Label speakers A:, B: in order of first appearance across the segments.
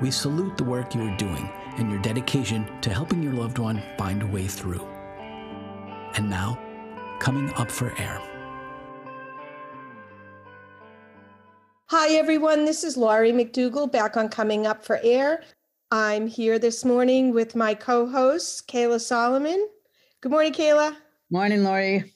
A: We salute the work you are doing and your dedication to helping your loved one find a way through. And now, coming up for air.
B: Hi, everyone. This is Laurie McDougall back on Coming Up for Air. I'm here this morning with my co host, Kayla Solomon. Good morning, Kayla.
C: Morning, Laurie.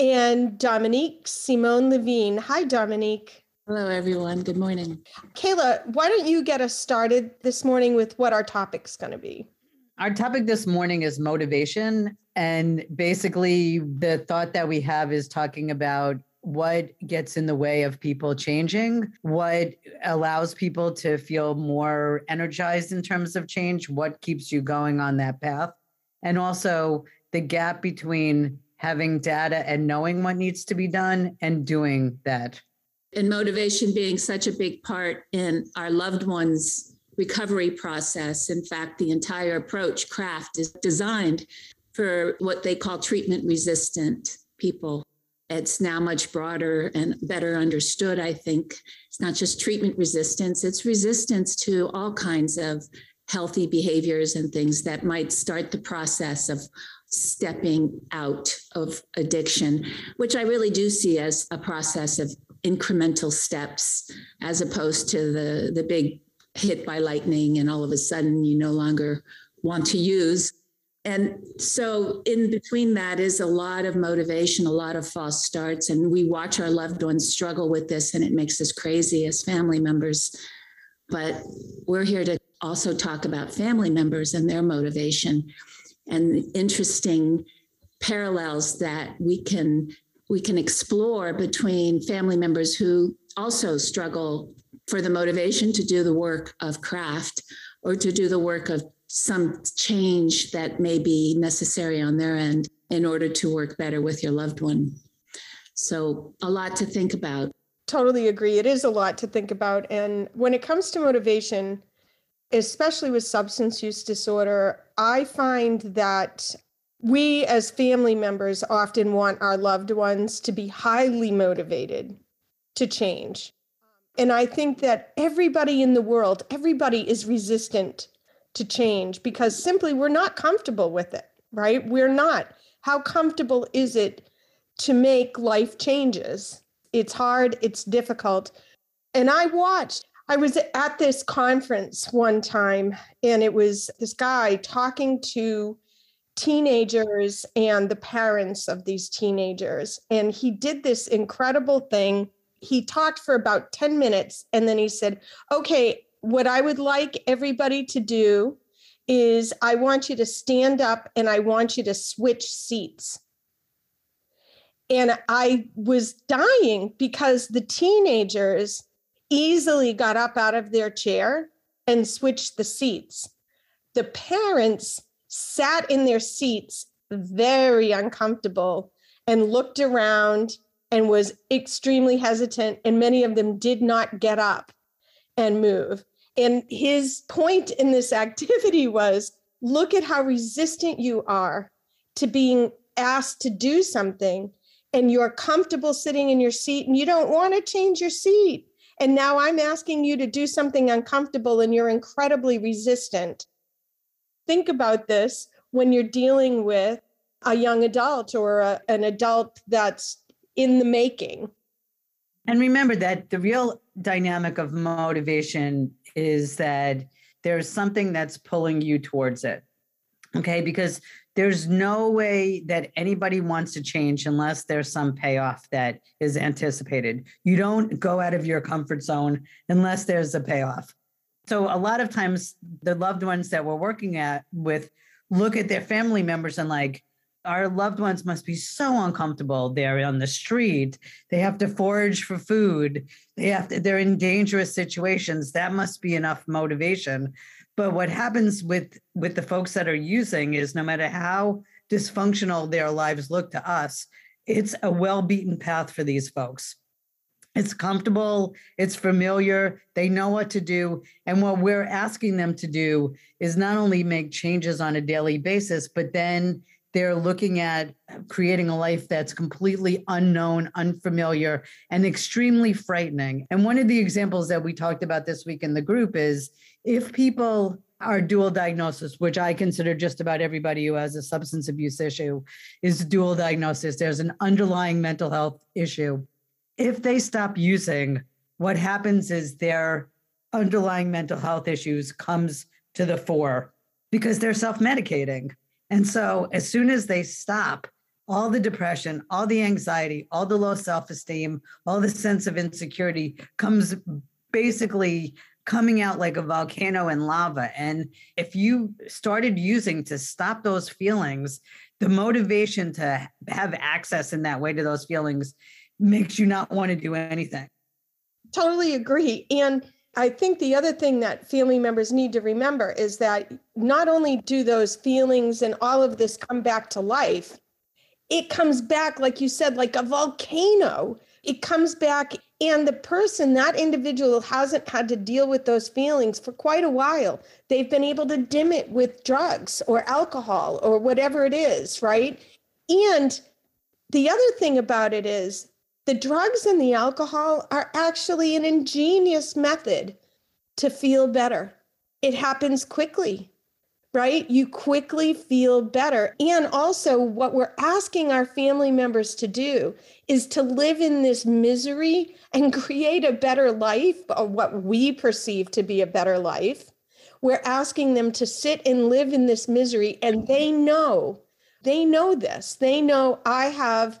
B: And Dominique Simone Levine. Hi, Dominique.
D: Hello, everyone. Good morning.
B: Kayla, why don't you get us started this morning with what our topic's going to be?
C: Our topic this morning is motivation. And basically, the thought that we have is talking about what gets in the way of people changing, what allows people to feel more energized in terms of change, what keeps you going on that path, and also the gap between having data and knowing what needs to be done and doing that
D: and motivation being such a big part in our loved ones' recovery process. In fact, the entire approach, CRAFT, is designed for what they call treatment resistant people. It's now much broader and better understood, I think. It's not just treatment resistance, it's resistance to all kinds of healthy behaviors and things that might start the process of stepping out of addiction, which I really do see as a process of incremental steps as opposed to the the big hit by lightning and all of a sudden you no longer want to use. And so in between that is a lot of motivation a lot of false starts and we watch our loved ones struggle with this and it makes us crazy as family members. But we're here to also talk about family members and their motivation and interesting parallels that we can we can explore between family members who also struggle for the motivation to do the work of craft or to do the work of some change that may be necessary on their end in order to work better with your loved one. So, a lot to think about.
B: Totally agree. It is a lot to think about. And when it comes to motivation, especially with substance use disorder, I find that we as family members often want our loved ones to be highly motivated to change. And I think that everybody in the world, everybody is resistant to change because simply we're not comfortable with it, right? We're not. How comfortable is it to make life changes? It's hard, it's difficult. And I watched, I was at this conference one time, and it was this guy talking to teenagers and the parents of these teenagers. And he did this incredible thing. He talked for about 10 minutes and then he said, Okay, what I would like everybody to do is I want you to stand up and I want you to switch seats. And I was dying because the teenagers easily got up out of their chair and switched the seats. The parents sat in their seats very uncomfortable and looked around and was extremely hesitant and many of them did not get up and move. And his point in this activity was look at how resistant you are to being asked to do something and you're comfortable sitting in your seat and you don't want to change your seat. And now i'm asking you to do something uncomfortable and you're incredibly resistant think about this when you're dealing with a young adult or a, an adult that's in the making.
C: And remember that the real dynamic of motivation is that there's something that's pulling you towards it. Okay. Because there's no way that anybody wants to change unless there's some payoff that is anticipated. You don't go out of your comfort zone unless there's a payoff. So a lot of times the loved ones that we're working at with look at their family members and like our loved ones must be so uncomfortable. They're on the street. They have to forage for food. They have to, they're in dangerous situations. That must be enough motivation. But what happens with with the folks that are using is no matter how dysfunctional their lives look to us, it's a well-beaten path for these folks. It's comfortable, it's familiar, they know what to do. And what we're asking them to do is not only make changes on a daily basis, but then they're looking at creating a life that's completely unknown, unfamiliar, and extremely frightening. And one of the examples that we talked about this week in the group is if people are dual diagnosis, which I consider just about everybody who has a substance abuse issue is dual diagnosis. There's an underlying mental health issue. If they stop using, what happens is their underlying mental health issues comes to the fore because they're self-medicating. And so as soon as they stop, all the depression, all the anxiety, all the low self-esteem, all the sense of insecurity comes basically coming out like a volcano in lava. And if you started using to stop those feelings, the motivation to have access in that way to those feelings makes you not want to do anything.
B: Totally agree. And I think the other thing that family members need to remember is that not only do those feelings and all of this come back to life, it comes back, like you said, like a volcano. It comes back, and the person, that individual, hasn't had to deal with those feelings for quite a while. They've been able to dim it with drugs or alcohol or whatever it is, right? And the other thing about it is the drugs and the alcohol are actually an ingenious method to feel better. It happens quickly, right? You quickly feel better. And also, what we're asking our family members to do is to live in this misery and create a better life, or what we perceive to be a better life. We're asking them to sit and live in this misery, and they know, they know this. They know I have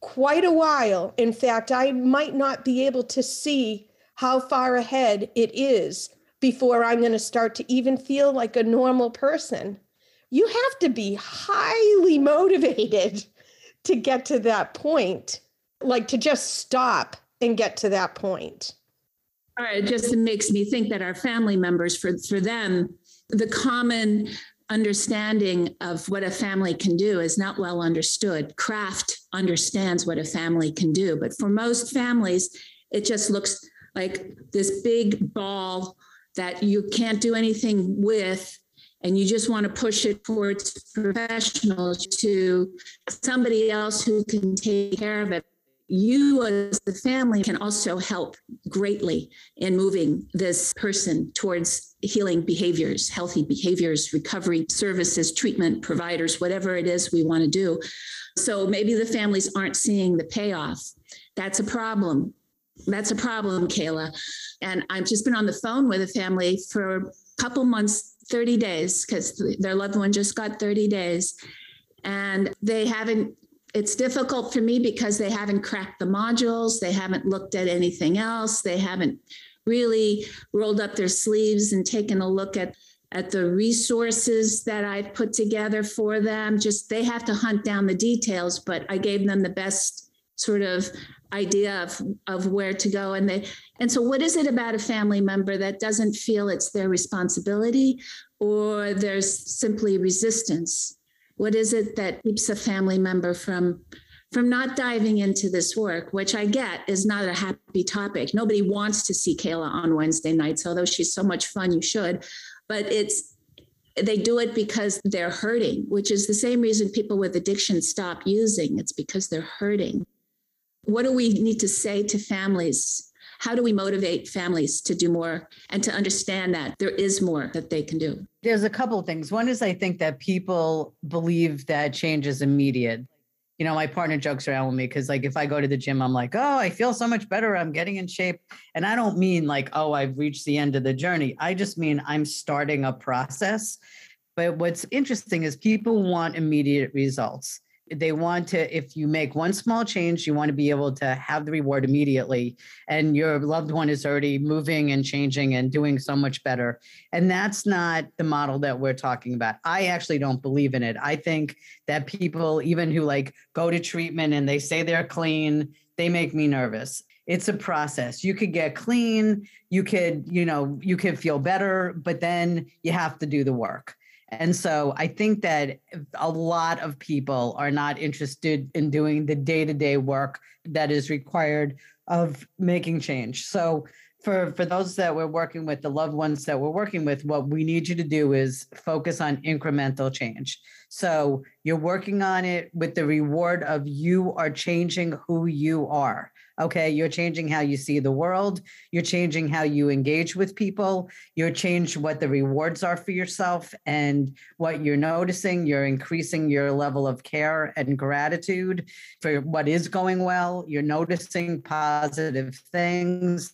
B: quite a while. In fact, I might not be able to see how far ahead it is before I'm going to start to even feel like a normal person. You have to be highly motivated to get to that point, like to just stop and get to that point.
D: All right, it just makes me think that our family members, for, for them, the common understanding of what a family can do is not well understood. Craft understands what a family can do, but for most families, it just looks like this big ball that you can't do anything with and you just want to push it towards professionals to somebody else who can take care of it you as the family can also help greatly in moving this person towards healing behaviors, healthy behaviors, recovery services, treatment providers, whatever it is we want to do. So maybe the families aren't seeing the payoff. That's a problem. That's a problem, Kayla. And I've just been on the phone with a family for a couple months, 30 days, because their loved one just got 30 days. And they haven't it's difficult for me because they haven't cracked the modules, they haven't looked at anything else, they haven't really rolled up their sleeves and taken a look at at the resources that I've put together for them. Just they have to hunt down the details, but I gave them the best sort of idea of, of where to go. And they and so what is it about a family member that doesn't feel it's their responsibility or there's simply resistance? What is it that keeps a family member from from not diving into this work, which I get is not a happy topic. Nobody wants to see Kayla on Wednesday nights, although she's so much fun, you should. But it's they do it because they're hurting, which is the same reason people with addiction stop using. It's because they're hurting. What do we need to say to families how do we motivate families to do more and to understand that there is more that they can do?
C: There's a couple of things. One is I think that people believe that change is immediate. You know, my partner jokes around with me because, like, if I go to the gym, I'm like, oh, I feel so much better. I'm getting in shape. And I don't mean like, oh, I've reached the end of the journey. I just mean I'm starting a process. But what's interesting is people want immediate results they want to if you make one small change you want to be able to have the reward immediately and your loved one is already moving and changing and doing so much better. And that's not the model that we're talking about. I actually don't believe in it. I think that people even who like go to treatment and they say they're clean they make me nervous. It's a process. You could get clean you could you know you could feel better but then you have to do the work and so i think that a lot of people are not interested in doing the day-to-day work that is required of making change. So for for those that we're working with the loved ones that we're working with what we need you to do is focus on incremental change. So you're working on it with the reward of you are changing who you are okay you're changing how you see the world you're changing how you engage with people you're changing what the rewards are for yourself and what you're noticing you're increasing your level of care and gratitude for what is going well you're noticing positive things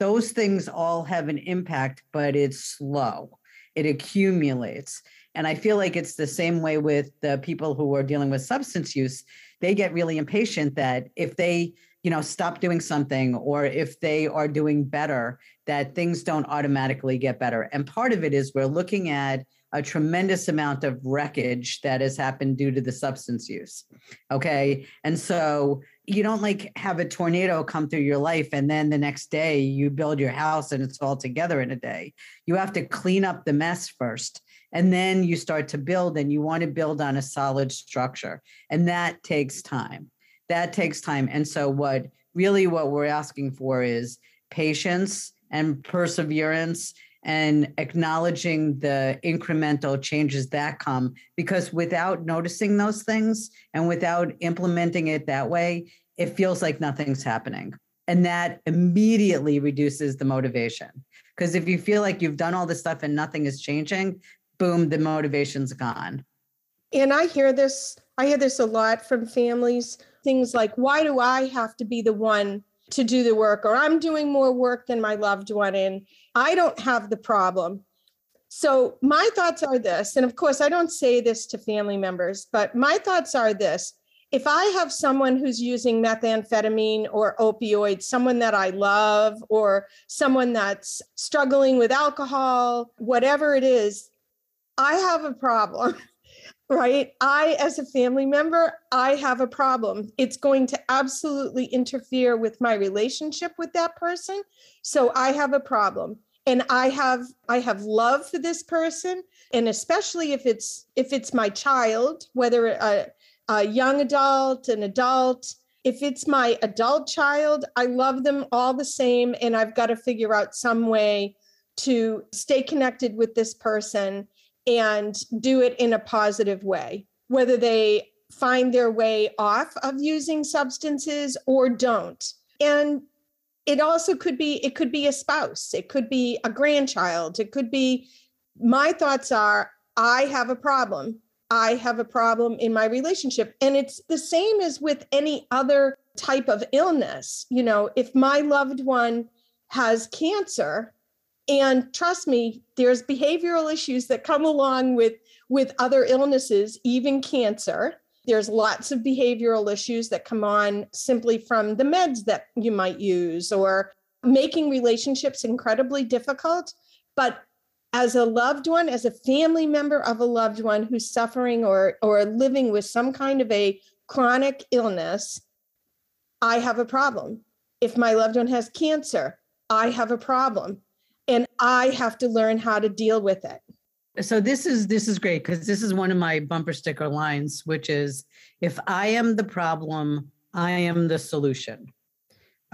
C: those things all have an impact, but it's slow. It accumulates. And I feel like it's the same way with the people who are dealing with substance use. They get really impatient that if they, you know, stop doing something or if they are doing better, that things don't automatically get better. And part of it is we're looking at a tremendous amount of wreckage that has happened due to the substance use. Okay. And so you don't like have a tornado come through your life and then the next day you build your house and it's all together in a day. You have to clean up the mess first and then you start to build and you want to build on a solid structure and that takes time. That takes time. And so what really what we're asking for is patience and perseverance and acknowledging the incremental changes that come. Because without noticing those things and without implementing it that way it feels like nothing's happening. And that immediately reduces the motivation. Because if you feel like you've done all this stuff and nothing is changing boom the motivation's gone.
B: And i hear this i hear this a lot from families things like why do i have to be the one to do the work or i'm doing more work than my loved one and i don't have the problem? So my thoughts are this and of course i don't say this to family members but my thoughts are this. If i have someone who's using methamphetamine or opioids someone that i love or someone that's struggling with alcohol whatever it is i have a problem right? I, as a family member, I have a problem. It's going to absolutely interfere with my relationship with that person. So I have a problem. And I have I have love for this person, and especially if it's if it's my child, whether a, a young adult, an adult, if it's my adult child, I love them all the same, and I've got to figure out some way to stay connected with this person and do it in a positive way, whether they find their way off of using substances or don't. And it also could be it could be a spouse, it could be a grandchild, it could be my thoughts are I have a problem. I have a problem in my relationship. And it's the same as with any other type of illness. You know, if my loved one has cancer, and trust me there's behavioral issues that come along with with other illnesses even cancer. There's lots of behavioral issues that come on simply from the meds that you might use or making relationships incredibly difficult. But as a loved one as a family member of a loved one who's suffering or or living with some kind of a chronic illness i have a problem. If my loved one has cancer i have a problem I have to learn how to deal with it.
C: So this is this is great because this is one of my bumper sticker lines, which is if I am the problem, I am the solution.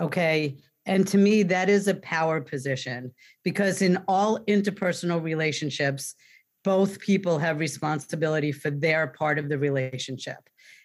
C: Okay. And to me, that is a power position because in all interpersonal relationships, both people have responsibility for their part of the relationship.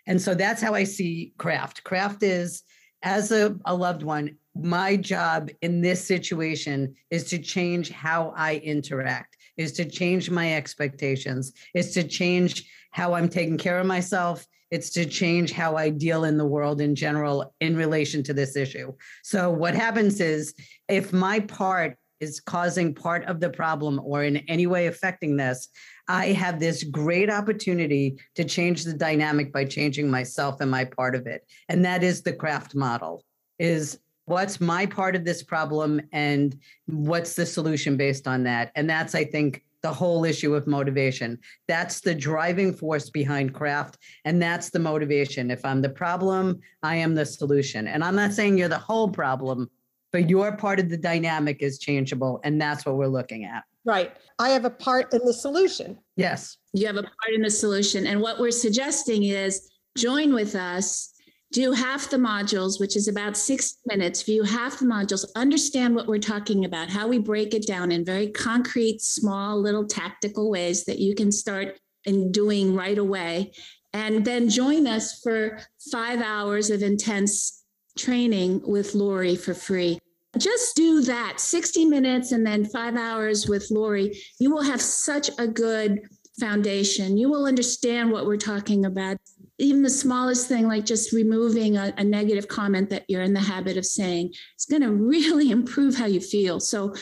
C: And so that's how I see craft. Craft is as a, a loved one, my job in this situation is to change how I interact, is to change my expectations, is to change how I'm taking care of myself. It's to change how I deal in the world in general in relation to this issue. So, what happens is if my part is causing part of the problem or in any way affecting this, I have this great opportunity to change the dynamic by changing myself and my part of it. And that is the craft model is what's my part of this problem and what's the solution based on that and that's i think the whole issue of motivation. That's the driving force behind craft. And that's the motivation. If I'm the problem, I am the solution. And I'm not saying you're the whole problem, but your part of the dynamic is changeable. And that's what we're looking at.
B: Right. I have a part in the solution.
C: Yes.
D: You have a part in the solution. And what we're suggesting is join with us do half the modules, which is about six minutes, view half the modules, understand what we're talking about, how we break it down in very concrete, small, little tactical ways that you can start in doing right away. And then join us for five hours of intense training with Laurie for free. Just do that 60 minutes and then five hours with Laurie. You will have such a good foundation. You will understand what we're talking about even the smallest thing, like just removing a, a negative comment that you're in the habit of saying, it's going to really improve how you feel. So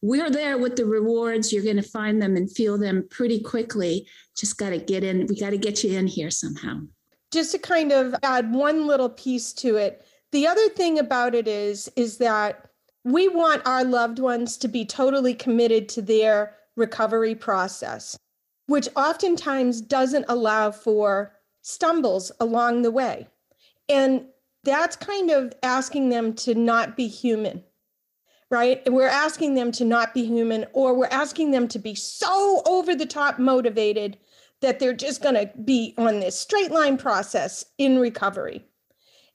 D: we're there with the rewards. You're going to find them and feel them pretty quickly. Just got to get in. We got to get you in here somehow.
B: Just to kind of add one little piece to it. The other thing about it is, is that we want our loved ones to be totally committed to their recovery process, which oftentimes doesn't allow for stumbles along the way. And that's kind of asking them to not be human, right? We're asking them to not be human, or we're asking them to be so over the top motivated that they're just going to be on this straight line process in recovery.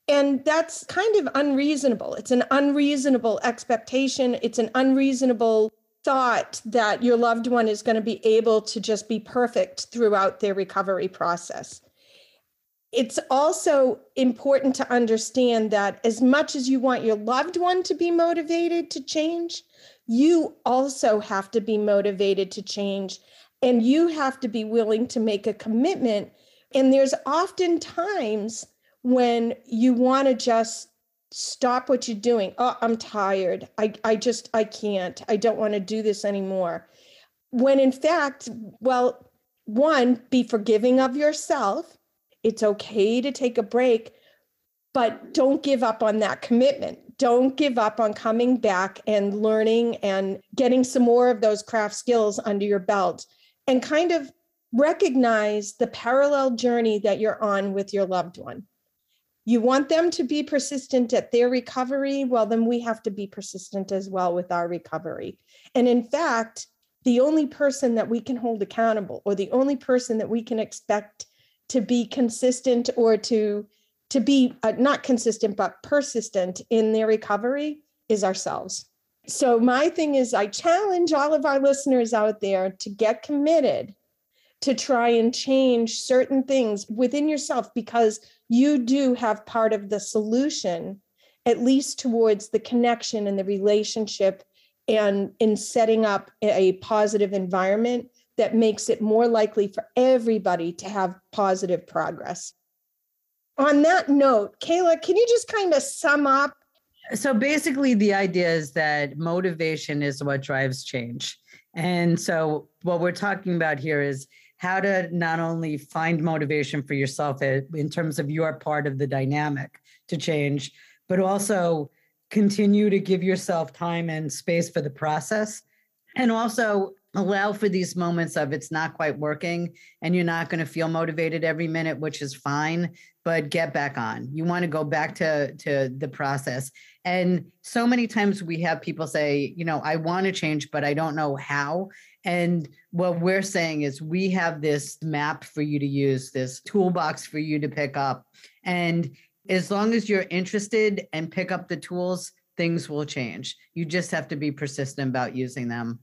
B: And that's kind of unreasonable. It's an unreasonable expectation. It's an unreasonable thought that your loved one is going to be able to just be perfect throughout their recovery process it's also important to understand that as much as you want your loved one to be motivated to change, you also have to be motivated to change and you have to be willing to make a commitment. And there's often times when you want to just stop what you're doing. Oh, I'm tired. I, I just, I can't. I don't want to do this anymore. When in fact, well, one, be forgiving of yourself it's okay to take a break, but don't give up on that commitment. Don't give up on coming back and learning and getting some more of those craft skills under your belt and kind of recognize the parallel journey that you're on with your loved one. You want them to be persistent at their recovery? Well, then we have to be persistent as well with our recovery. And in fact, the only person that we can hold accountable or the only person that we can expect to be consistent or to to be uh, not consistent but persistent in their recovery is ourselves so my thing is i challenge all of our listeners out there to get committed to try and change certain things within yourself because you do have part of the solution at least towards the connection and the relationship and in setting up a positive environment that makes it more likely for everybody to have positive progress. On that note, Kayla, can you just kind of sum up?
C: So basically, the idea is that motivation is what drives change. And so, what we're talking about here is how to not only find motivation for yourself in terms of your part of the dynamic to change, but also continue to give yourself time and space for the process. And also allow for these moments of it's not quite working and you're not going to feel motivated every minute which is fine but get back on. You want to go back to to the process. And so many times we have people say you know i want to change but i don't know how and what we're saying is we have this map for you to use this toolbox for you to pick up and as long as you're interested and pick up the tools things will change you just have to be persistent about using them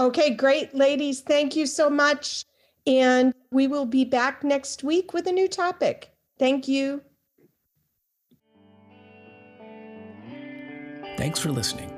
B: Okay, great, ladies. Thank you so much. And we will be back next week with a new topic. Thank you.
A: Thanks for listening.